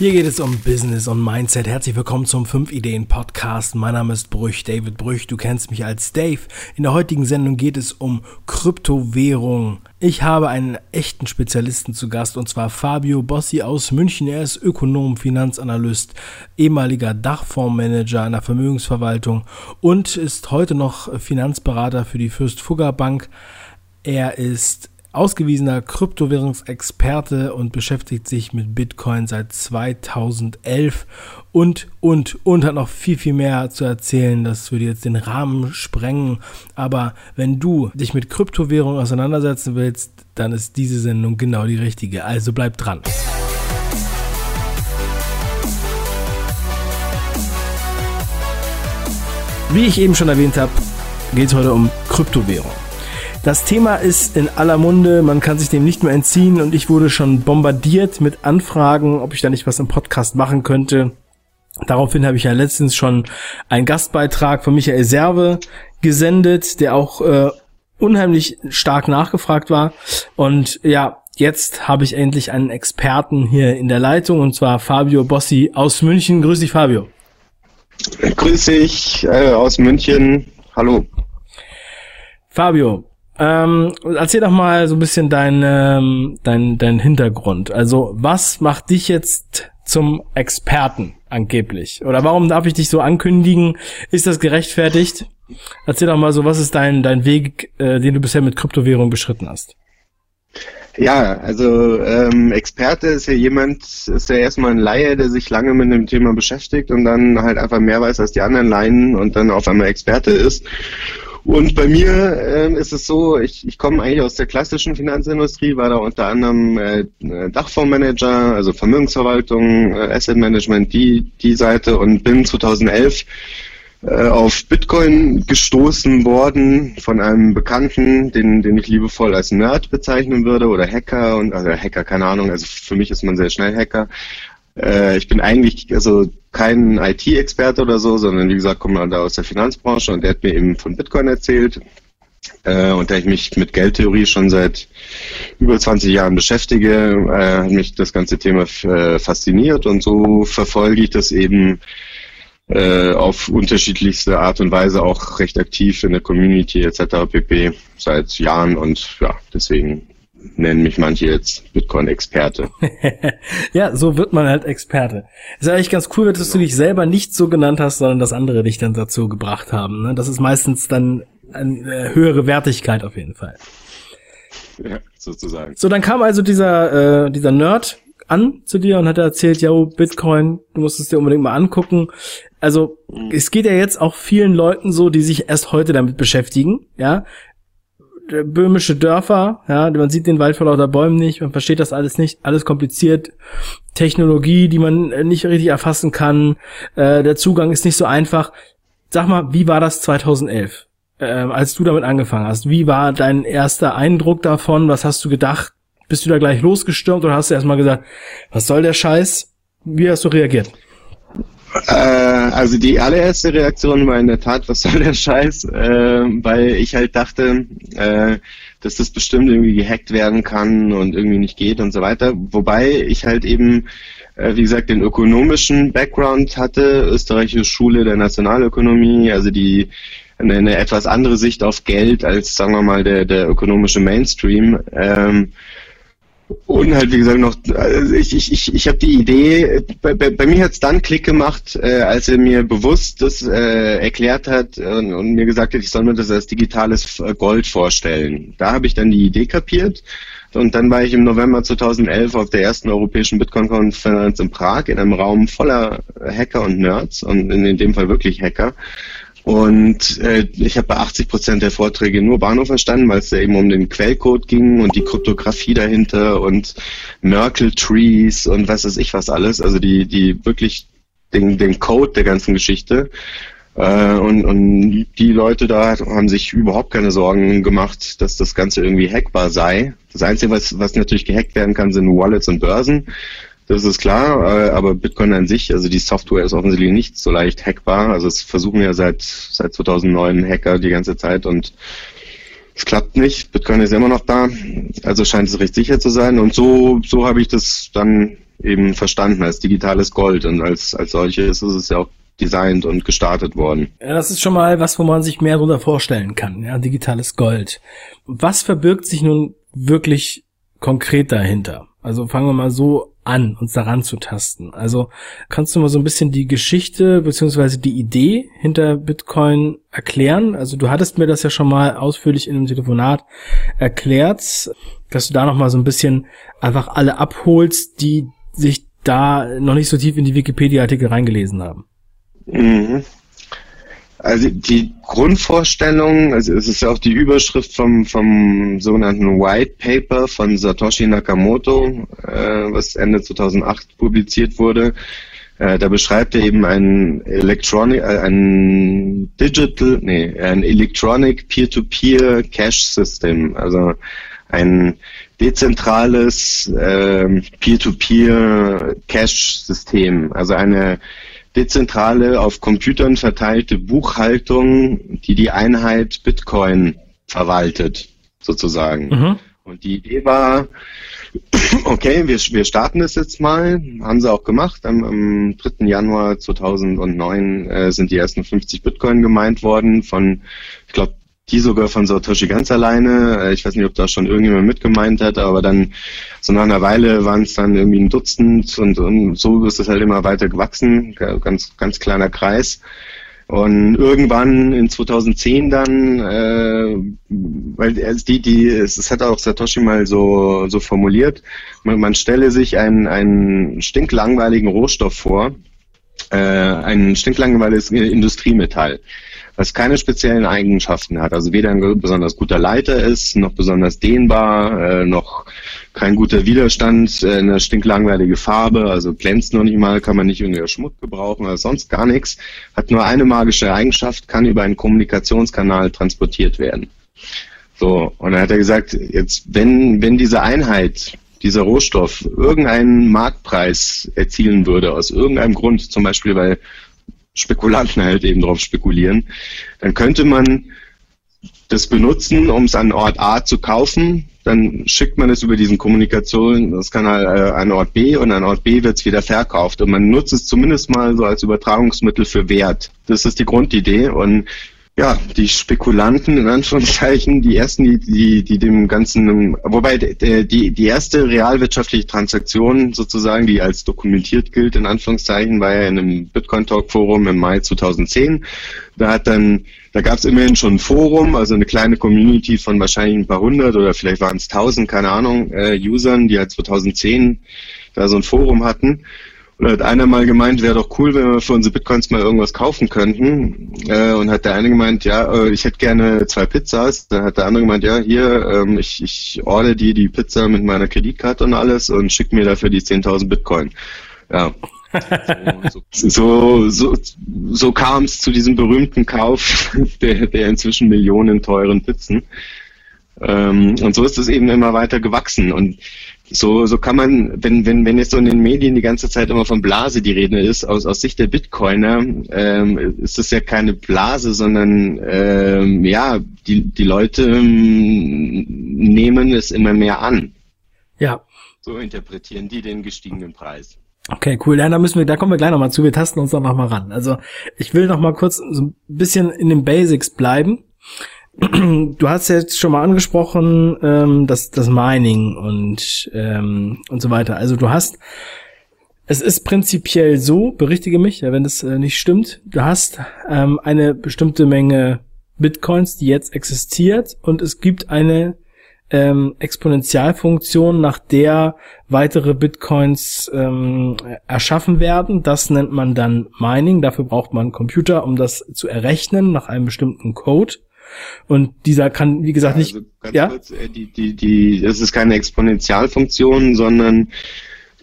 Hier geht es um Business und Mindset. Herzlich willkommen zum 5 Ideen Podcast. Mein Name ist Brüch, David Brüch. Du kennst mich als Dave. In der heutigen Sendung geht es um Kryptowährung. Ich habe einen echten Spezialisten zu Gast und zwar Fabio Bossi aus München. Er ist Ökonom, Finanzanalyst, ehemaliger Dachfondsmanager einer Vermögensverwaltung und ist heute noch Finanzberater für die Fürst Fugger Bank. Er ist ausgewiesener Kryptowährungsexperte und beschäftigt sich mit Bitcoin seit 2011 und, und, und hat noch viel, viel mehr zu erzählen. Das würde jetzt den Rahmen sprengen. Aber wenn du dich mit Kryptowährungen auseinandersetzen willst, dann ist diese Sendung genau die richtige. Also bleib dran. Wie ich eben schon erwähnt habe, geht es heute um Kryptowährung. Das Thema ist in aller Munde, man kann sich dem nicht mehr entziehen und ich wurde schon bombardiert mit Anfragen, ob ich da nicht was im Podcast machen könnte. Daraufhin habe ich ja letztens schon einen Gastbeitrag von Michael Serve gesendet, der auch äh, unheimlich stark nachgefragt war. Und ja, jetzt habe ich endlich einen Experten hier in der Leitung und zwar Fabio Bossi aus München. Grüß dich, Fabio. Grüß dich äh, aus München. Hallo. Fabio, ähm, erzähl doch mal so ein bisschen dein, ähm, dein, dein Hintergrund. Also was macht dich jetzt zum Experten angeblich? Oder warum darf ich dich so ankündigen? Ist das gerechtfertigt? Erzähl doch mal so, was ist dein, dein Weg, äh, den du bisher mit Kryptowährung beschritten hast? Ja, also ähm, Experte ist ja jemand, ist ja erstmal ein Laie, der sich lange mit dem Thema beschäftigt und dann halt einfach mehr weiß als die anderen Laien und dann auf einmal Experte ist. Und bei mir äh, ist es so, ich, ich komme eigentlich aus der klassischen Finanzindustrie, war da unter anderem äh, Dachfondsmanager, also Vermögensverwaltung, äh, Asset Management, die, die Seite und bin 2011 äh, auf Bitcoin gestoßen worden von einem Bekannten, den, den ich liebevoll als Nerd bezeichnen würde oder Hacker und also Hacker, keine Ahnung, also für mich ist man sehr schnell Hacker. Äh, ich bin eigentlich also kein IT-Experte oder so, sondern wie gesagt, komme da aus der Finanzbranche und der hat mir eben von Bitcoin erzählt. Äh, und da ich mich mit Geldtheorie schon seit über 20 Jahren beschäftige, äh, hat mich das ganze Thema äh, fasziniert und so verfolge ich das eben äh, auf unterschiedlichste Art und Weise auch recht aktiv in der Community etc. pp. seit Jahren und ja, deswegen nennen mich manche jetzt Bitcoin-Experte. ja, so wird man halt Experte. Ist ja eigentlich ganz cool, dass genau. du dich selber nicht so genannt hast, sondern dass andere dich dann dazu gebracht haben. Ne? Das ist meistens dann eine höhere Wertigkeit auf jeden Fall. Ja, sozusagen. So, dann kam also dieser, äh, dieser Nerd an zu dir und hat erzählt, ja, Bitcoin, du musst es dir unbedingt mal angucken. Also, mhm. es geht ja jetzt auch vielen Leuten so, die sich erst heute damit beschäftigen, ja böhmische Dörfer, ja, man sieht den Wald vor lauter Bäumen nicht, man versteht das alles nicht, alles kompliziert, Technologie, die man nicht richtig erfassen kann, äh, der Zugang ist nicht so einfach. Sag mal, wie war das 2011, äh, als du damit angefangen hast? Wie war dein erster Eindruck davon? Was hast du gedacht? Bist du da gleich losgestürmt oder hast du erstmal gesagt, was soll der Scheiß? Wie hast du reagiert? Äh, also die allererste Reaktion war in der Tat, was soll der Scheiß, äh, weil ich halt dachte, äh, dass das bestimmt irgendwie gehackt werden kann und irgendwie nicht geht und so weiter. Wobei ich halt eben, äh, wie gesagt, den ökonomischen Background hatte, österreichische Schule der Nationalökonomie, also die eine, eine etwas andere Sicht auf Geld als, sagen wir mal, der, der ökonomische Mainstream. Ähm, und halt, wie gesagt, noch, also ich, ich, ich, ich habe die Idee, bei, bei, bei mir hat es dann Klick gemacht, äh, als er mir bewusst das äh, erklärt hat und, und mir gesagt hat, ich soll mir das als digitales Gold vorstellen. Da habe ich dann die Idee kapiert. Und dann war ich im November 2011 auf der ersten europäischen Bitcoin-Konferenz in Prag in einem Raum voller Hacker und Nerds und in dem Fall wirklich Hacker. Und äh, ich habe bei 80 Prozent der Vorträge nur Bahnhof verstanden, weil es da eben um den Quellcode ging und die Kryptographie dahinter und Merkle Trees und was weiß ich was alles. Also die, die wirklich den, den Code der ganzen Geschichte. Äh, und, und die Leute da haben sich überhaupt keine Sorgen gemacht, dass das Ganze irgendwie hackbar sei. Das Einzige, was, was natürlich gehackt werden kann, sind Wallets und Börsen. Das ist klar, äh, aber Bitcoin an sich, also die Software ist offensichtlich nicht so leicht hackbar. Also es versuchen ja seit, seit 2009 Hacker die ganze Zeit und es klappt nicht. Bitcoin ist immer noch da, also scheint es recht sicher zu sein. Und so, so habe ich das dann eben verstanden als digitales Gold und als, als solches ist es ja auch designt und gestartet worden. Ja, das ist schon mal was, wo man sich mehr darunter vorstellen kann, ja, digitales Gold. Was verbirgt sich nun wirklich konkret dahinter? Also fangen wir mal so an, uns daran zu tasten. Also kannst du mal so ein bisschen die Geschichte beziehungsweise die Idee hinter Bitcoin erklären? Also du hattest mir das ja schon mal ausführlich in einem Telefonat erklärt, dass du da noch mal so ein bisschen einfach alle abholst, die sich da noch nicht so tief in die Wikipedia-Artikel reingelesen haben. Mhm. Also die Grundvorstellung, also es ist ja auch die Überschrift vom, vom sogenannten White Paper von Satoshi Nakamoto, äh, was Ende 2008 publiziert wurde. Äh, da beschreibt er eben ein Electronic, äh, ein Digital, nee, ein Electronic Peer-to-Peer Cash System, also ein dezentrales äh, Peer-to-Peer Cash System, also eine dezentrale, auf Computern verteilte Buchhaltung, die die Einheit Bitcoin verwaltet, sozusagen. Mhm. Und die Idee war, okay, wir, wir starten das jetzt mal, haben sie auch gemacht. Am, am 3. Januar 2009 äh, sind die ersten 50 Bitcoin gemeint worden von, ich glaube, die sogar von Satoshi ganz alleine. Äh, ich weiß nicht, ob da schon irgendjemand mitgemeint hat, aber dann so nach einer Weile waren es dann irgendwie ein Dutzend und, und so ist es halt immer weiter gewachsen. Ganz, ganz kleiner Kreis. Und irgendwann in 2010 dann, äh, weil die, die, es hat auch Satoshi mal so, so formuliert, man, man stelle sich einen, einen stinklangweiligen Rohstoff vor, äh, ein stinklangweiliges Industriemetall was keine speziellen Eigenschaften hat. Also weder ein besonders guter Leiter ist, noch besonders dehnbar, äh, noch kein guter Widerstand, äh, eine stinklangweilige Farbe, also glänzt noch nicht mal, kann man nicht irgendwie Schmuck gebrauchen oder sonst gar nichts. Hat nur eine magische Eigenschaft, kann über einen Kommunikationskanal transportiert werden. So, und dann hat er gesagt, jetzt, wenn, wenn diese Einheit dieser Rohstoff irgendeinen Marktpreis erzielen würde, aus irgendeinem Grund, zum Beispiel weil Spekulanten halt eben drauf spekulieren, dann könnte man das benutzen, um es an Ort A zu kaufen. Dann schickt man es über diesen Kommunikationskanal äh, an Ort B und an Ort B wird es wieder verkauft. Und man nutzt es zumindest mal so als Übertragungsmittel für Wert. Das ist die Grundidee. Und ja, die Spekulanten in Anführungszeichen, die ersten, die, die, die dem Ganzen, wobei die, die erste realwirtschaftliche Transaktion sozusagen, die als dokumentiert gilt, in Anführungszeichen, war ja in einem Bitcoin Talk Forum im Mai 2010. Da hat dann, da gab es immerhin schon ein Forum, also eine kleine Community von wahrscheinlich ein paar hundert oder vielleicht waren es tausend, keine Ahnung, äh, Usern, die halt 2010 da so ein Forum hatten. Und hat einer mal gemeint, wäre doch cool, wenn wir für unsere Bitcoins mal irgendwas kaufen könnten. Äh, und hat der eine gemeint, ja, äh, ich hätte gerne zwei Pizzas. Dann hat der andere gemeint, ja, hier, ähm, ich, ich order dir die Pizza mit meiner Kreditkarte und alles und schick mir dafür die 10.000 Bitcoin. Ja. so, so, so, so kam es zu diesem berühmten Kauf der, der inzwischen Millionen teuren Pizzen. Ähm, und so ist es eben immer weiter gewachsen. Und so, so kann man, wenn, wenn, wenn jetzt so in den Medien die ganze Zeit immer von Blase die Rede ist, aus, aus Sicht der Bitcoiner, ähm, ist das ja keine Blase, sondern ähm, ja, die, die Leute ähm, nehmen es immer mehr an. Ja. So interpretieren die den gestiegenen Preis. Okay, cool. Ja, da müssen wir, da kommen wir gleich nochmal zu. Wir tasten uns doch nochmal ran. Also ich will nochmal kurz so ein bisschen in den Basics bleiben du hast jetzt schon mal angesprochen, ähm, das, das Mining und, ähm, und so weiter. Also du hast, es ist prinzipiell so, berichtige mich, ja, wenn das äh, nicht stimmt, du hast ähm, eine bestimmte Menge Bitcoins, die jetzt existiert und es gibt eine ähm, Exponentialfunktion, nach der weitere Bitcoins ähm, erschaffen werden. Das nennt man dann Mining. Dafür braucht man Computer, um das zu errechnen nach einem bestimmten Code. Und dieser kann, wie gesagt, nicht. Also ja? Kurz, äh, die, die, die, das ist keine Exponentialfunktion, sondern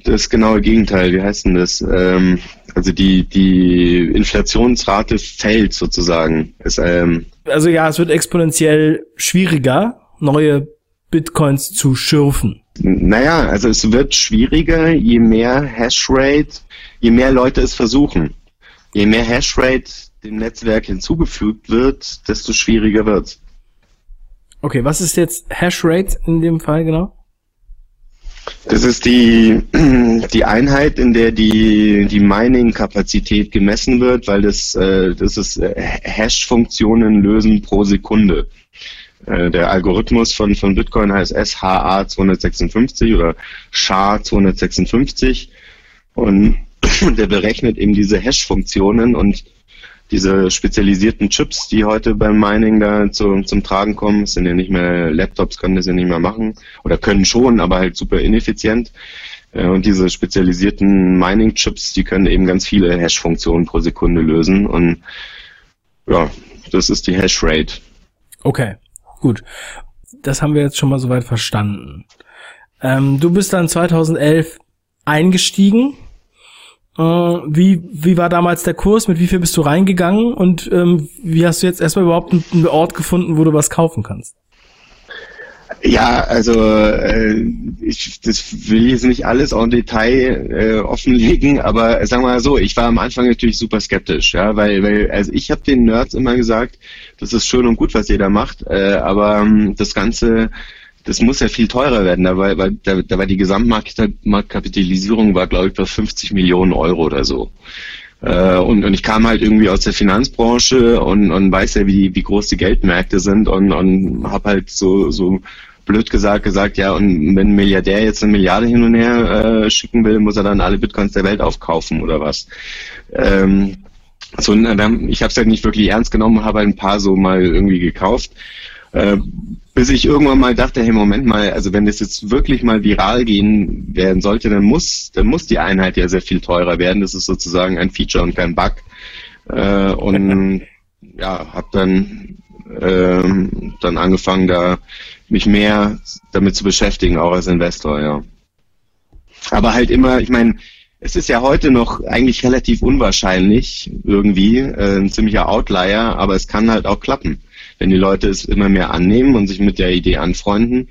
das genaue Gegenteil. Wie heißt denn das? Ähm, also die, die Inflationsrate fällt sozusagen. Es, ähm, also ja, es wird exponentiell schwieriger, neue Bitcoins zu schürfen. Naja, also es wird schwieriger, je mehr Hashrate, je mehr Leute es versuchen. Je mehr Hashrate dem Netzwerk hinzugefügt wird, desto schwieriger wird's. Okay, was ist jetzt Hashrate in dem Fall genau? Das ist die, die Einheit, in der die, die Mining-Kapazität gemessen wird, weil das, äh, das ist äh, Hash-Funktionen lösen pro Sekunde. Äh, der Algorithmus von, von Bitcoin heißt SHA-256 oder SHA-256 und der berechnet eben diese Hash-Funktionen und diese spezialisierten Chips, die heute beim Mining da zu, zum Tragen kommen, sind ja nicht mehr, Laptops können das ja nicht mehr machen oder können schon, aber halt super ineffizient. Äh, und diese spezialisierten Mining-Chips, die können eben ganz viele Hash-Funktionen pro Sekunde lösen und ja, das ist die Hash-Rate. Okay, gut. Das haben wir jetzt schon mal soweit verstanden. Ähm, du bist dann 2011 eingestiegen wie, wie war damals der Kurs? Mit wie viel bist du reingegangen? Und ähm, wie hast du jetzt erstmal überhaupt einen Ort gefunden, wo du was kaufen kannst? Ja, also äh, ich das will jetzt nicht alles en Detail äh, offenlegen, aber sagen wir mal so, ich war am Anfang natürlich super skeptisch, ja, weil, weil also ich habe den Nerds immer gesagt, das ist schön und gut, was jeder macht, äh, aber ähm, das Ganze das muss ja viel teurer werden. Da war, da, da war die Gesamtmarktkapitalisierung war, glaube ich, bei 50 Millionen Euro oder so. Äh, und, und ich kam halt irgendwie aus der Finanzbranche und, und weiß ja, wie, wie groß die Geldmärkte sind und, und habe halt so, so blöd gesagt gesagt, ja, und wenn ein Milliardär jetzt eine Milliarde hin und her äh, schicken will, muss er dann alle Bitcoins der Welt aufkaufen oder was. Ähm, so, ich habe es halt nicht wirklich ernst genommen, habe halt ein paar so mal irgendwie gekauft. Äh, bis ich irgendwann mal dachte, hey, Moment mal, also wenn das jetzt wirklich mal viral gehen werden sollte, dann muss, dann muss die Einheit ja sehr viel teurer werden. Das ist sozusagen ein Feature und kein Bug. Äh, und ja, habe dann ähm, dann angefangen, da mich mehr damit zu beschäftigen, auch als Investor, ja. Aber halt immer, ich meine, es ist ja heute noch eigentlich relativ unwahrscheinlich irgendwie, äh, ein ziemlicher Outlier, aber es kann halt auch klappen wenn die Leute es immer mehr annehmen und sich mit der Idee anfreunden,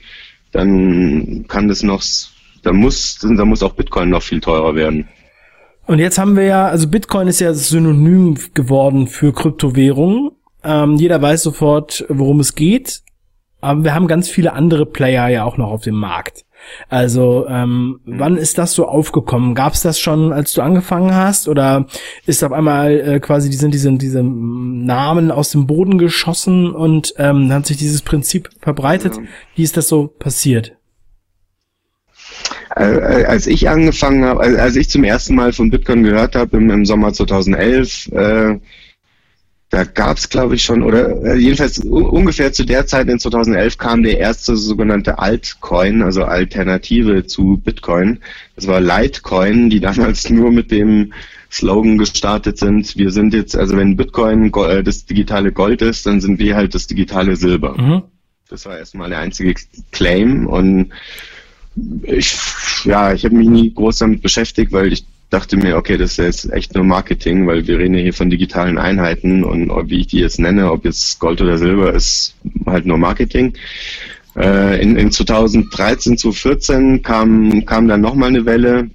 dann kann das noch, da muss, da muss auch Bitcoin noch viel teurer werden. Und jetzt haben wir ja, also Bitcoin ist ja synonym geworden für Kryptowährungen. Ähm, jeder weiß sofort, worum es geht. Aber wir haben ganz viele andere Player ja auch noch auf dem Markt. Also ähm, mhm. wann ist das so aufgekommen? Gab es das schon, als du angefangen hast, oder ist auf einmal äh, quasi die sind diese diese Namen aus dem Boden geschossen und ähm, hat sich dieses Prinzip verbreitet? Ja. Wie ist das so passiert? Als ich angefangen habe, als ich zum ersten Mal von Bitcoin gehört habe im, im Sommer 2011, äh, da gab es, glaube ich, schon, oder äh, jedenfalls ungefähr zu der Zeit in 2011 kam der erste sogenannte Altcoin, also Alternative zu Bitcoin. Das war Litecoin, die damals nur mit dem Slogan gestartet sind. Wir sind jetzt, also wenn Bitcoin äh, das digitale Gold ist, dann sind wir halt das digitale Silber. Mhm. Das war erstmal der einzige Claim und ich, ja, ich habe mich nie groß damit beschäftigt, weil ich dachte mir, okay, das ist jetzt echt nur Marketing, weil wir reden ja hier von digitalen Einheiten und wie ich die jetzt nenne, ob jetzt Gold oder Silber, ist halt nur Marketing. Äh, in, in 2013 zu 14 kam, kam dann nochmal eine Welle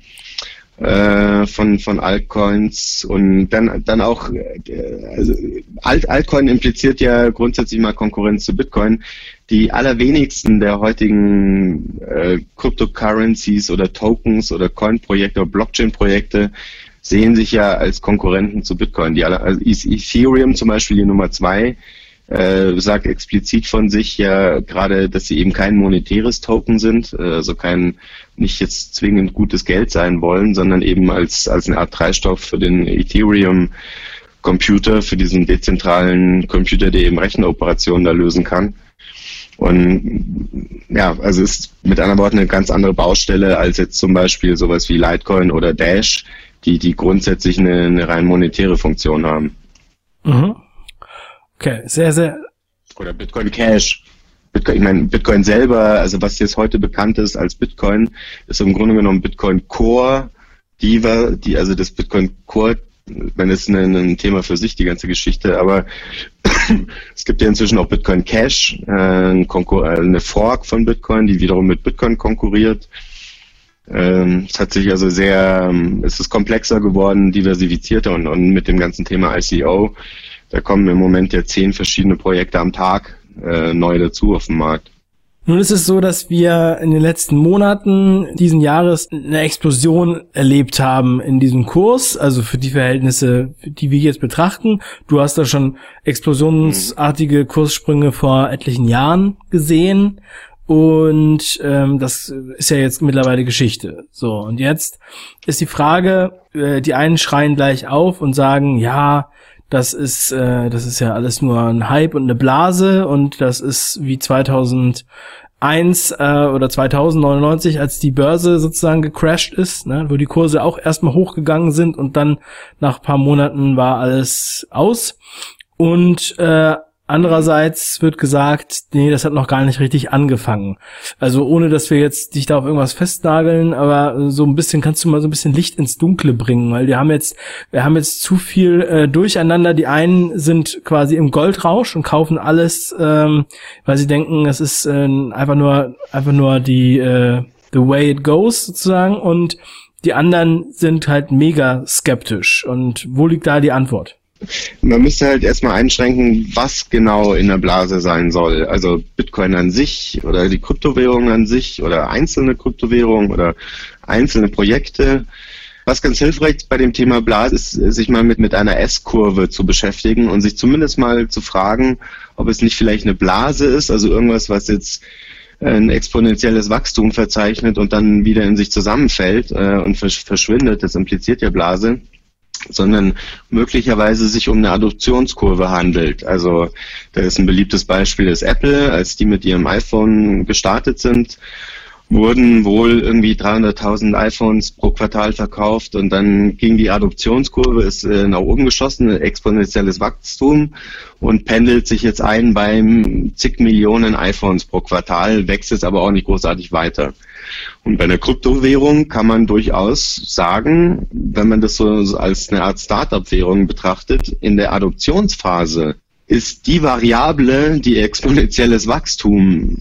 äh, von, von Altcoins und dann, dann auch, äh, also Alt, Altcoin impliziert ja grundsätzlich mal Konkurrenz zu Bitcoin die allerwenigsten der heutigen äh, Cryptocurrencies oder Tokens oder Coin-Projekte oder Blockchain-Projekte sehen sich ja als Konkurrenten zu Bitcoin. Die alle, also Ethereum zum Beispiel, die Nummer zwei, äh, sagt explizit von sich ja gerade, dass sie eben kein monetäres Token sind, äh, also kein nicht jetzt zwingend gutes Geld sein wollen, sondern eben als, als eine Art Treibstoff für den Ethereum Computer, für diesen dezentralen Computer, der eben Rechenoperationen da lösen kann. Und ja, also ist mit anderen Worten eine ganz andere Baustelle als jetzt zum Beispiel sowas wie Litecoin oder Dash, die, die grundsätzlich eine, eine rein monetäre Funktion haben. Mhm. Okay, sehr, sehr. Oder Bitcoin Cash. Bitcoin, ich meine, Bitcoin selber, also was jetzt heute bekannt ist als Bitcoin, ist im Grunde genommen Bitcoin Core, die war, die, also das Bitcoin Core wenn es ein, ein Thema für sich, die ganze Geschichte, aber es gibt ja inzwischen auch Bitcoin Cash, äh, eine Fork von Bitcoin, die wiederum mit Bitcoin konkurriert. Ähm, es hat sich also sehr, ähm, es ist komplexer geworden, diversifizierter und, und mit dem ganzen Thema ICO, da kommen im Moment ja zehn verschiedene Projekte am Tag äh, neu dazu auf den Markt. Nun ist es so, dass wir in den letzten Monaten diesen Jahres eine Explosion erlebt haben in diesem Kurs, also für die Verhältnisse, die wir jetzt betrachten. Du hast da schon explosionsartige Kurssprünge vor etlichen Jahren gesehen. Und ähm, das ist ja jetzt mittlerweile Geschichte. So, und jetzt ist die Frage, äh, die einen schreien gleich auf und sagen, ja, das ist, äh, das ist ja alles nur ein Hype und eine Blase und das ist wie 2001 äh, oder 2099, als die Börse sozusagen gecrashed ist, ne, wo die Kurse auch erstmal hochgegangen sind und dann nach paar Monaten war alles aus. Und äh, Andererseits wird gesagt, nee, das hat noch gar nicht richtig angefangen. Also ohne, dass wir jetzt dich da auf irgendwas festnageln, aber so ein bisschen kannst du mal so ein bisschen Licht ins Dunkle bringen, weil wir haben jetzt, wir haben jetzt zu viel äh, durcheinander. Die einen sind quasi im Goldrausch und kaufen alles, ähm, weil sie denken, es ist äh, einfach nur, einfach nur die äh, the way it goes sozusagen und die anderen sind halt mega skeptisch. Und wo liegt da die Antwort? Man müsste halt erstmal einschränken, was genau in der Blase sein soll. Also Bitcoin an sich oder die Kryptowährung an sich oder einzelne Kryptowährungen oder einzelne Projekte. Was ganz hilfreich bei dem Thema Blase ist, sich mal mit, mit einer S-Kurve zu beschäftigen und sich zumindest mal zu fragen, ob es nicht vielleicht eine Blase ist, also irgendwas, was jetzt ein exponentielles Wachstum verzeichnet und dann wieder in sich zusammenfällt äh, und verschwindet. Das impliziert ja Blase sondern möglicherweise sich um eine Adoptionskurve handelt. Also da ist ein beliebtes Beispiel ist Apple, als die mit ihrem iPhone gestartet sind, wurden wohl irgendwie 300.000 iPhones pro Quartal verkauft und dann ging die Adoptionskurve, ist äh, nach oben geschossen, exponentielles Wachstum und pendelt sich jetzt ein beim zig Millionen iPhones pro Quartal, wächst es aber auch nicht großartig weiter. Und bei einer Kryptowährung kann man durchaus sagen, wenn man das so als eine Art Startup-Währung betrachtet, in der Adoptionsphase ist die Variable, die exponentielles Wachstum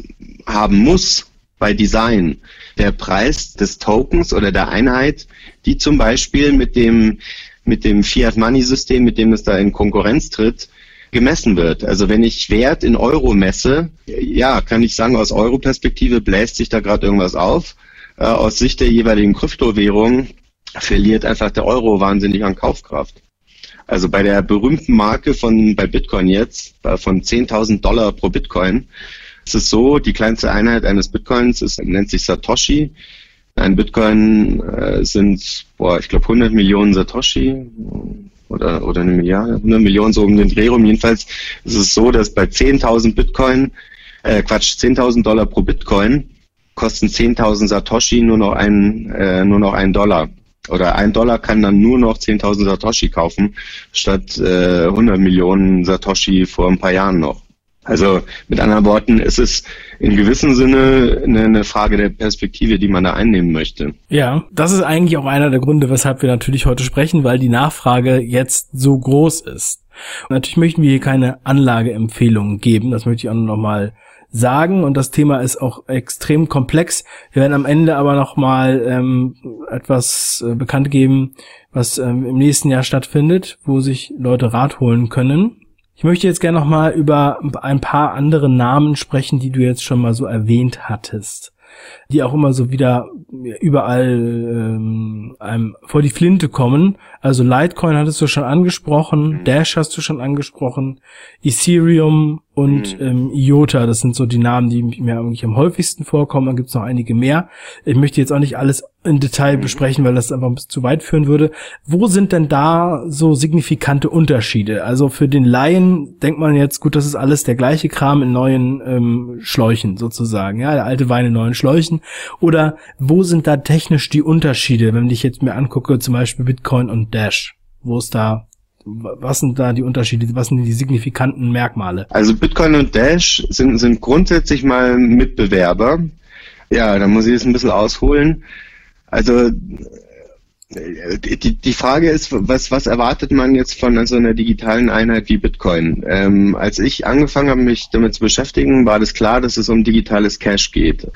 haben muss bei Design, der Preis des Tokens oder der Einheit, die zum Beispiel mit dem, mit dem Fiat-Money-System, mit dem es da in Konkurrenz tritt, gemessen wird. Also wenn ich Wert in Euro messe, ja, kann ich sagen, aus Euro-Perspektive bläst sich da gerade irgendwas auf. Äh, aus Sicht der jeweiligen Kryptowährung verliert einfach der Euro wahnsinnig an Kaufkraft. Also bei der berühmten Marke von bei Bitcoin jetzt äh, von 10.000 Dollar pro Bitcoin ist es so, die kleinste Einheit eines Bitcoins ist, nennt sich Satoshi. Ein Bitcoin äh, sind, boah, ich glaube 100 Millionen Satoshi oder, oder eine Milliarde, eine Million so um den Dreh rum. Jedenfalls ist es so, dass bei 10.000 Bitcoin, äh, Quatsch, 10.000 Dollar pro Bitcoin kosten 10.000 Satoshi nur noch einen, äh, nur noch einen Dollar. Oder ein Dollar kann dann nur noch 10.000 Satoshi kaufen, statt äh, 100 Millionen Satoshi vor ein paar Jahren noch. Also mit anderen Worten, es ist in gewissem Sinne eine, Frage der Perspektive, die man da einnehmen möchte. Ja, das ist eigentlich auch einer der Gründe, weshalb wir natürlich heute sprechen, weil die Nachfrage jetzt so groß ist. Und natürlich möchten wir hier keine Anlageempfehlungen geben, das möchte ich auch noch mal sagen und das Thema ist auch extrem komplex. Wir werden am Ende aber noch mal ähm, etwas äh, bekannt geben, was ähm, im nächsten Jahr stattfindet, wo sich Leute Rat holen können ich möchte jetzt gerne noch mal über ein paar andere Namen sprechen, die du jetzt schon mal so erwähnt hattest die auch immer so wieder überall ähm, einem vor die Flinte kommen. Also Litecoin hattest du schon angesprochen, mhm. Dash hast du schon angesprochen, Ethereum und mhm. ähm, IOTA, das sind so die Namen, die mir eigentlich am häufigsten vorkommen. Dann gibt's noch einige mehr. Ich möchte jetzt auch nicht alles in Detail mhm. besprechen, weil das einfach ein bisschen zu weit führen würde. Wo sind denn da so signifikante Unterschiede? Also für den Laien denkt man jetzt, gut, das ist alles der gleiche Kram in neuen ähm, Schläuchen sozusagen. Ja, der alte Wein in neuen Schläuchen. Oder wo sind da technisch die Unterschiede, wenn ich jetzt mir angucke, zum Beispiel Bitcoin und Dash? Wo ist da was sind da die Unterschiede, was sind die signifikanten Merkmale? Also Bitcoin und Dash sind, sind grundsätzlich mal Mitbewerber. Ja, da muss ich jetzt ein bisschen ausholen. Also die, die Frage ist, was, was erwartet man jetzt von so einer digitalen Einheit wie Bitcoin? Ähm, als ich angefangen habe, mich damit zu beschäftigen, war das klar, dass es um digitales Cash geht.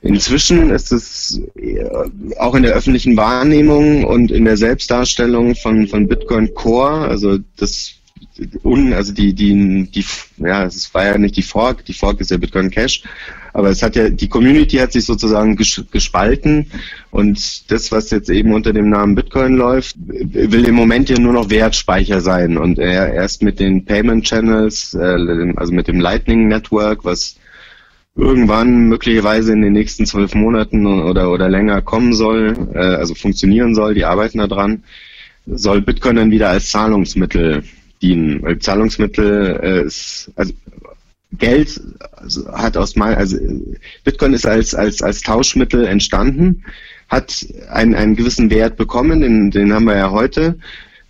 Inzwischen ist es äh, auch in der öffentlichen Wahrnehmung und in der Selbstdarstellung von, von Bitcoin Core, also das un, also die, die, die, ja, es war ja nicht die Fork, die Fork ist ja Bitcoin Cash, aber es hat ja, die Community hat sich sozusagen gespalten und das, was jetzt eben unter dem Namen Bitcoin läuft, will im Moment ja nur noch Wertspeicher sein und erst mit den Payment Channels, äh, also mit dem Lightning Network, was irgendwann möglicherweise in den nächsten zwölf Monaten oder, oder länger kommen soll, äh, also funktionieren soll, die arbeiten da dran, soll Bitcoin dann wieder als Zahlungsmittel dienen. Weil Zahlungsmittel äh, ist, also Geld hat aus mal, also Bitcoin ist als, als, als Tauschmittel entstanden, hat einen, einen gewissen Wert bekommen, den, den haben wir ja heute,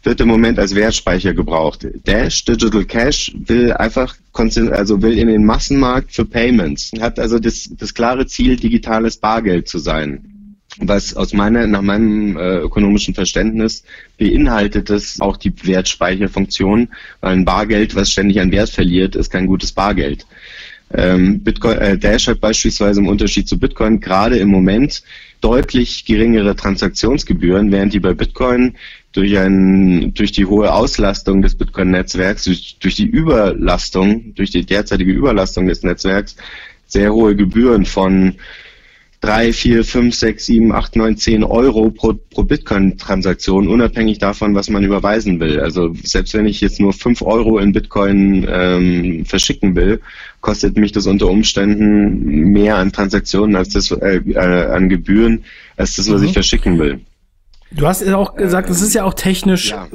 wird im Moment als Wertspeicher gebraucht. Dash Digital Cash will einfach also will in den Massenmarkt für Payments, hat also das, das klare Ziel, digitales Bargeld zu sein was aus meiner, nach meinem äh, ökonomischen Verständnis beinhaltet es auch die Wertspeicherfunktion, weil ein Bargeld, was ständig an Wert verliert, ist kein gutes Bargeld. Ähm, Bitcoin, äh, Dash hat beispielsweise im Unterschied zu Bitcoin gerade im Moment deutlich geringere Transaktionsgebühren, während die bei Bitcoin durch, ein, durch die hohe Auslastung des Bitcoin-Netzwerks, durch, durch die Überlastung, durch die derzeitige Überlastung des Netzwerks sehr hohe Gebühren von drei, vier, fünf, sechs, sieben, acht, neun, zehn Euro pro, pro Bitcoin-Transaktion, unabhängig davon, was man überweisen will. Also selbst wenn ich jetzt nur fünf Euro in Bitcoin ähm, verschicken will, kostet mich das unter Umständen mehr an Transaktionen als das äh, äh, an Gebühren als das, was mhm. ich verschicken will. Du hast ja auch gesagt, das ist ja auch technisch ja.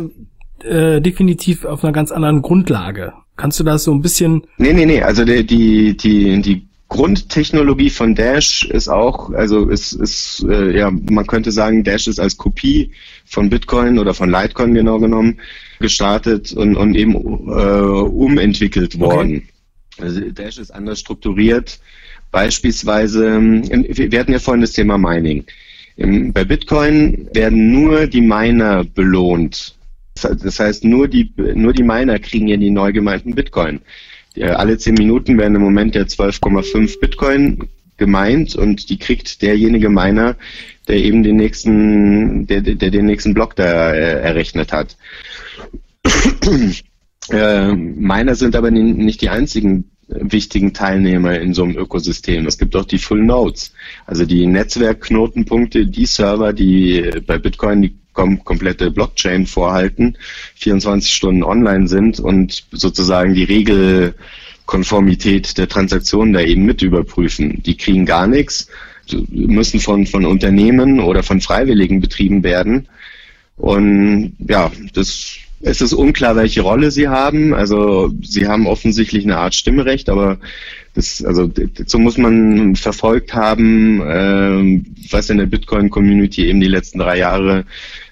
Äh, definitiv auf einer ganz anderen Grundlage. Kannst du das so ein bisschen? Nee, nee, nee. Also die, die, die, die Grundtechnologie von Dash ist auch, also ist, ist äh, ja, man könnte sagen, Dash ist als Kopie von Bitcoin oder von Litecoin genau genommen gestartet und, und eben äh, umentwickelt worden. Okay. Also Dash ist anders strukturiert. Beispielsweise, wir hatten ja vorhin das Thema Mining. Bei Bitcoin werden nur die Miner belohnt. Das heißt, nur die, nur die Miner kriegen ja die neu gemeinten Bitcoin. Alle zehn Minuten werden im Moment ja 12,5 Bitcoin gemeint und die kriegt derjenige Miner, der eben den nächsten, der, der den nächsten Block da äh, errechnet hat. äh, Miner sind aber nicht die einzigen wichtigen Teilnehmer in so einem Ökosystem. Es gibt auch die Full Nodes, also die Netzwerkknotenpunkte, die Server, die bei Bitcoin die kom komplette Blockchain vorhalten, 24 Stunden online sind und sozusagen die Regelkonformität der Transaktionen da eben mit überprüfen. Die kriegen gar nichts, müssen von, von Unternehmen oder von Freiwilligen betrieben werden. Und ja, das es ist unklar, welche Rolle sie haben. Also sie haben offensichtlich eine Art Stimmrecht, aber das, also so muss man verfolgt haben, äh, was in der Bitcoin-Community eben die letzten drei Jahre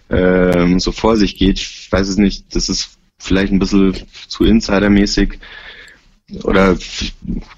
äh, so vor sich geht. Ich weiß es nicht, das ist vielleicht ein bisschen zu insidermäßig. Oder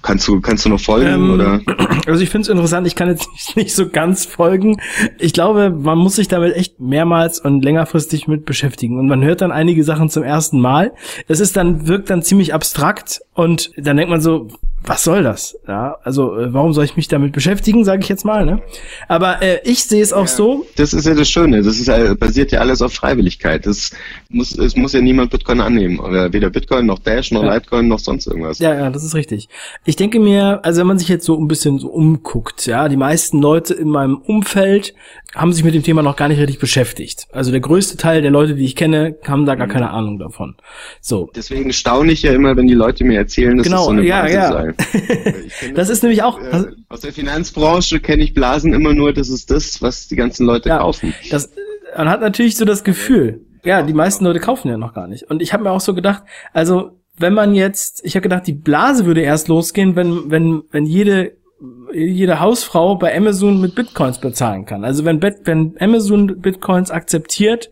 kannst du, kannst du noch folgen? Ähm, oder? Also ich finde es interessant, ich kann jetzt nicht, nicht so ganz folgen. Ich glaube, man muss sich damit echt mehrmals und längerfristig mit beschäftigen. Und man hört dann einige Sachen zum ersten Mal. Es ist dann, wirkt dann ziemlich abstrakt und dann denkt man so, was soll das? Ja, also äh, warum soll ich mich damit beschäftigen, sage ich jetzt mal. Ne? Aber äh, ich sehe es auch ja, so. Das ist ja das Schöne. Das ist ja, basiert ja alles auf Freiwilligkeit. Das muss, es muss ja niemand Bitcoin annehmen. Oder weder Bitcoin noch Dash noch ja. Litecoin noch sonst irgendwas. Ja, ja, das ist richtig. Ich denke mir, also wenn man sich jetzt so ein bisschen so umguckt, ja, die meisten Leute in meinem Umfeld haben sich mit dem Thema noch gar nicht richtig beschäftigt. Also der größte Teil der Leute, die ich kenne, haben da gar mhm. keine Ahnung davon. So. Deswegen staune ich ja immer, wenn die Leute mir erzählen, dass genau, es so eine ja, Blase ja. sei. Das ist nämlich auch. Äh, aus der Finanzbranche kenne ich Blasen immer nur, das ist das, was die ganzen Leute ja, kaufen. Das, man hat natürlich so das Gefühl, ja, die meisten Leute kaufen ja noch gar nicht. Und ich habe mir auch so gedacht, also wenn man jetzt, ich habe gedacht, die Blase würde erst losgehen, wenn wenn wenn jede jede Hausfrau bei Amazon mit Bitcoins bezahlen kann. Also wenn, wenn Amazon Bitcoins akzeptiert,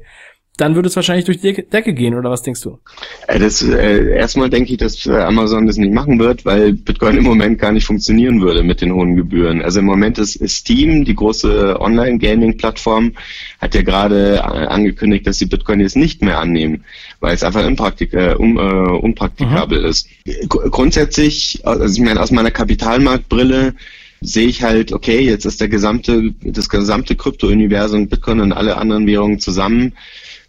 dann würde es wahrscheinlich durch die Decke gehen, oder was denkst du? Äh, das, äh, erstmal denke ich, dass äh, Amazon das nicht machen wird, weil Bitcoin im Moment gar nicht funktionieren würde mit den hohen Gebühren. Also im Moment ist, Steam, die große Online-Gaming-Plattform, hat ja gerade äh, angekündigt, dass sie Bitcoin jetzt nicht mehr annehmen, weil es einfach unpraktik äh, un, äh, unpraktikabel mhm. ist. Grundsätzlich, also ich meine, aus meiner Kapitalmarktbrille sehe ich halt, okay, jetzt ist der gesamte, das gesamte Krypto-Universum, Bitcoin und alle anderen Währungen zusammen,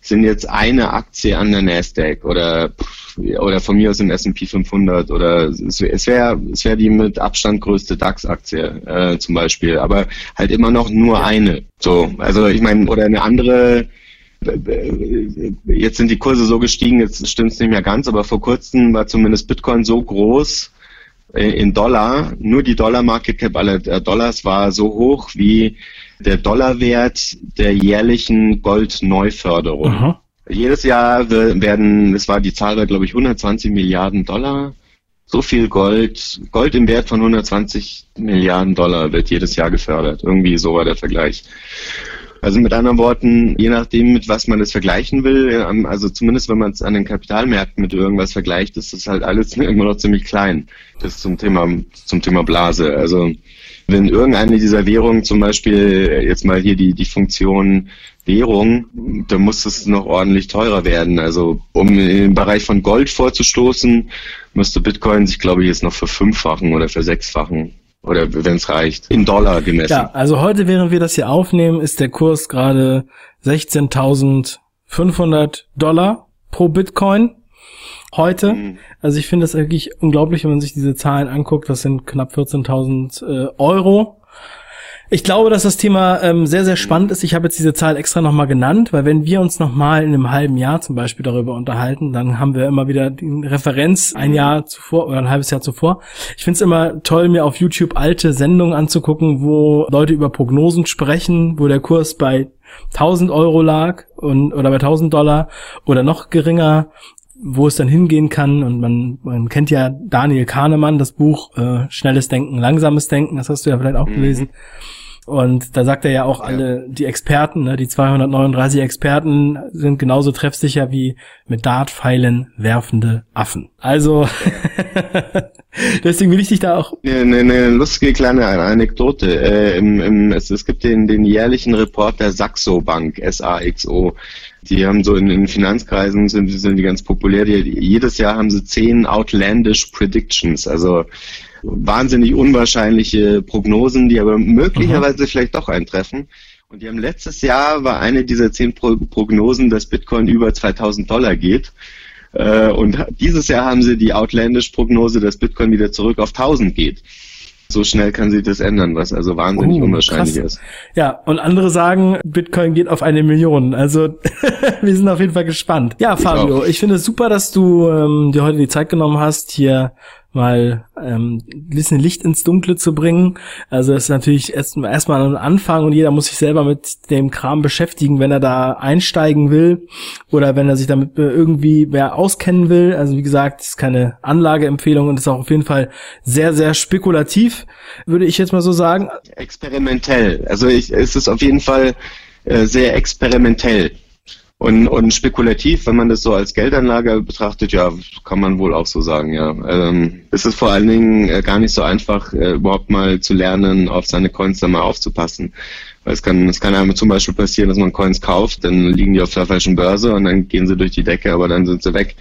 sind jetzt eine Aktie an der Nasdaq oder oder von mir aus im S&P 500 oder es wäre es wäre die mit Abstand größte DAX-Aktie äh, zum Beispiel, aber halt immer noch nur eine. So, also ich meine oder eine andere jetzt sind die Kurse so gestiegen, jetzt stimmt es nicht mehr ganz, aber vor kurzem war zumindest Bitcoin so groß äh, in Dollar, nur die Dollar Market Cap aller Dollars war so hoch wie der Dollarwert der jährlichen Goldneuförderung. Aha. Jedes Jahr werden, es war die Zahl war glaube ich 120 Milliarden Dollar. So viel Gold, Gold im Wert von 120 Milliarden Dollar wird jedes Jahr gefördert. Irgendwie so war der Vergleich. Also mit anderen Worten, je nachdem, mit was man das vergleichen will, ähm, also zumindest wenn man es an den Kapitalmärkten mit irgendwas vergleicht, ist das halt alles immer noch ziemlich klein. Das zum Thema, zum Thema Blase. Also wenn irgendeine dieser Währungen zum Beispiel jetzt mal hier die, die Funktion Währung, dann muss es noch ordentlich teurer werden. Also um im Bereich von Gold vorzustoßen, müsste Bitcoin sich, glaube ich, jetzt noch verfünffachen oder versechsfachen. Oder wenn es reicht, in Dollar gemessen. Ja, also heute, während wir das hier aufnehmen, ist der Kurs gerade 16.500 Dollar pro Bitcoin. Heute. Mhm. Also ich finde das wirklich unglaublich, wenn man sich diese Zahlen anguckt. Das sind knapp 14.000 äh, Euro. Ich glaube, dass das Thema ähm, sehr, sehr spannend ist. Ich habe jetzt diese Zahl extra nochmal genannt, weil wenn wir uns nochmal in einem halben Jahr zum Beispiel darüber unterhalten, dann haben wir immer wieder die Referenz ein Jahr zuvor oder ein halbes Jahr zuvor. Ich finde es immer toll, mir auf YouTube alte Sendungen anzugucken, wo Leute über Prognosen sprechen, wo der Kurs bei 1000 Euro lag und, oder bei 1000 Dollar oder noch geringer wo es dann hingehen kann. Und man, man kennt ja Daniel Kahnemann, das Buch äh, Schnelles Denken, Langsames Denken, das hast du ja vielleicht auch mhm. gelesen. Und da sagt er ja auch alle, die Experten, ne, die 239 Experten sind genauso treffsicher wie mit Dartpfeilen werfende Affen. Also, deswegen will ich dich da auch. Eine, eine lustige kleine Anekdote. Äh, im, im, es, es gibt den, den jährlichen Report der Saxo Bank, S-A-X-O. Die haben so in, in Finanzkreisen sind, sind die ganz populär. Die, jedes Jahr haben sie zehn outlandish Predictions, also wahnsinnig unwahrscheinliche Prognosen, die aber möglicherweise mhm. vielleicht doch eintreffen. Und die haben letztes Jahr war eine dieser zehn Pro Prognosen, dass Bitcoin über 2000 Dollar geht. Äh, und dieses Jahr haben sie die outlandish Prognose, dass Bitcoin wieder zurück auf 1000 geht. So schnell kann sich das ändern, was also wahnsinnig uh, unwahrscheinlich krass. ist. Ja, und andere sagen, Bitcoin geht auf eine Million. Also wir sind auf jeden Fall gespannt. Ja, Fabio, ich, ich finde es super, dass du ähm, dir heute die Zeit genommen hast, hier mal ähm, ein bisschen Licht ins Dunkle zu bringen. Also das ist natürlich erstmal erst ein Anfang und jeder muss sich selber mit dem Kram beschäftigen, wenn er da einsteigen will oder wenn er sich damit irgendwie mehr auskennen will. Also wie gesagt, ist keine Anlageempfehlung und ist auch auf jeden Fall sehr, sehr spekulativ, würde ich jetzt mal so sagen. Experimentell. Also ich, es ist auf jeden Fall äh, sehr experimentell. Und, und spekulativ, wenn man das so als Geldanlage betrachtet, ja, kann man wohl auch so sagen, ja. Ähm, es ist vor allen Dingen äh, gar nicht so einfach, äh, überhaupt mal zu lernen, auf seine Coins da mal aufzupassen. Weil es kann, es kann einem zum Beispiel passieren, dass man Coins kauft, dann liegen die auf der falschen Börse und dann gehen sie durch die Decke, aber dann sind sie weg,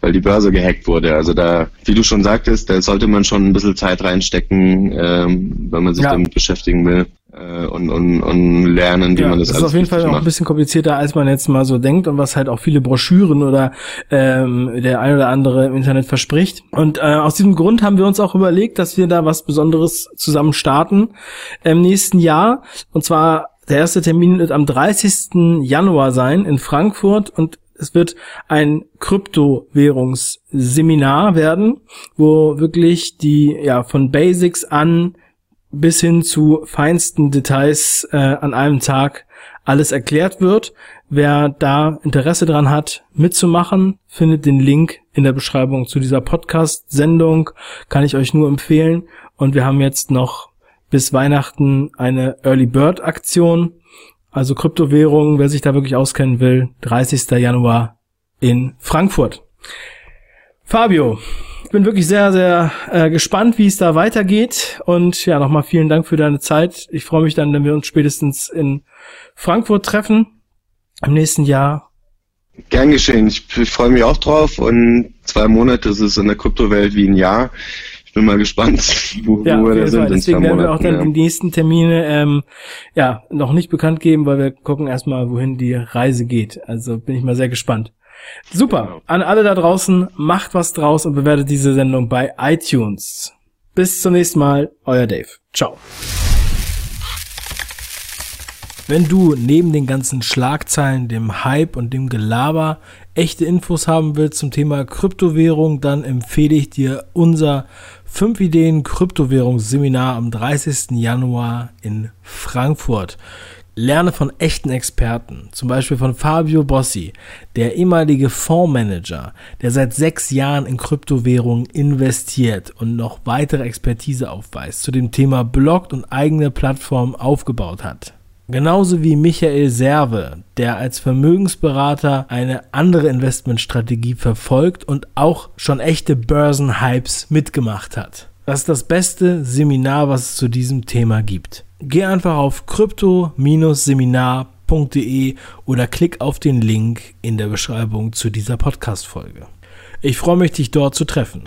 weil die Börse gehackt wurde. Also da, wie du schon sagtest, da sollte man schon ein bisschen Zeit reinstecken, ähm, wenn man sich ja. damit beschäftigen will äh, und, und, und lernen, wie ja, man das, das ist auf jeden Fall auch ein bisschen komplizierter, als man jetzt mal so denkt und was halt auch viele Broschüren oder ähm, der ein oder andere im Internet verspricht. Und äh, aus diesem Grund haben wir uns auch überlegt, dass wir da was Besonderes zusammen starten im nächsten Jahr. Und zwar der erste Termin wird am 30. Januar sein in Frankfurt und es wird ein Kryptowährungsseminar werden, wo wirklich die ja von Basics an bis hin zu feinsten Details äh, an einem Tag alles erklärt wird. Wer da Interesse dran hat, mitzumachen, findet den Link in der Beschreibung zu dieser Podcast-Sendung. Kann ich euch nur empfehlen. Und wir haben jetzt noch bis Weihnachten eine Early Bird Aktion. Also Kryptowährungen, wer sich da wirklich auskennen will, 30. Januar in Frankfurt. Fabio, ich bin wirklich sehr, sehr äh, gespannt, wie es da weitergeht. Und ja, nochmal vielen Dank für deine Zeit. Ich freue mich dann, wenn wir uns spätestens in Frankfurt treffen im nächsten Jahr. Gern geschehen. Ich, ich freue mich auch drauf. Und zwei Monate ist es in der Kryptowelt wie ein Jahr bin mal gespannt, wo, ja, wo wir da sind. Deswegen werden wir auch dann ja. die nächsten Termine ähm, ja noch nicht bekannt geben, weil wir gucken erstmal, wohin die Reise geht. Also bin ich mal sehr gespannt. Super. Genau. An alle da draußen, macht was draus und bewertet diese Sendung bei iTunes. Bis zum nächsten Mal, euer Dave. Ciao. Wenn du neben den ganzen Schlagzeilen, dem Hype und dem Gelaber echte Infos haben willst zum Thema Kryptowährung, dann empfehle ich dir unser 5 Ideen Kryptowährungsseminar am 30. Januar in Frankfurt. Lerne von echten Experten, zum Beispiel von Fabio Bossi, der ehemalige Fondsmanager, der seit sechs Jahren in Kryptowährungen investiert und noch weitere Expertise aufweist, zu dem Thema Blog und eigene Plattformen aufgebaut hat. Genauso wie Michael Serve, der als Vermögensberater eine andere Investmentstrategie verfolgt und auch schon echte Börsenhypes mitgemacht hat. Das ist das beste Seminar, was es zu diesem Thema gibt. Geh einfach auf krypto-seminar.de oder klick auf den Link in der Beschreibung zu dieser Podcast-Folge. Ich freue mich, dich dort zu treffen.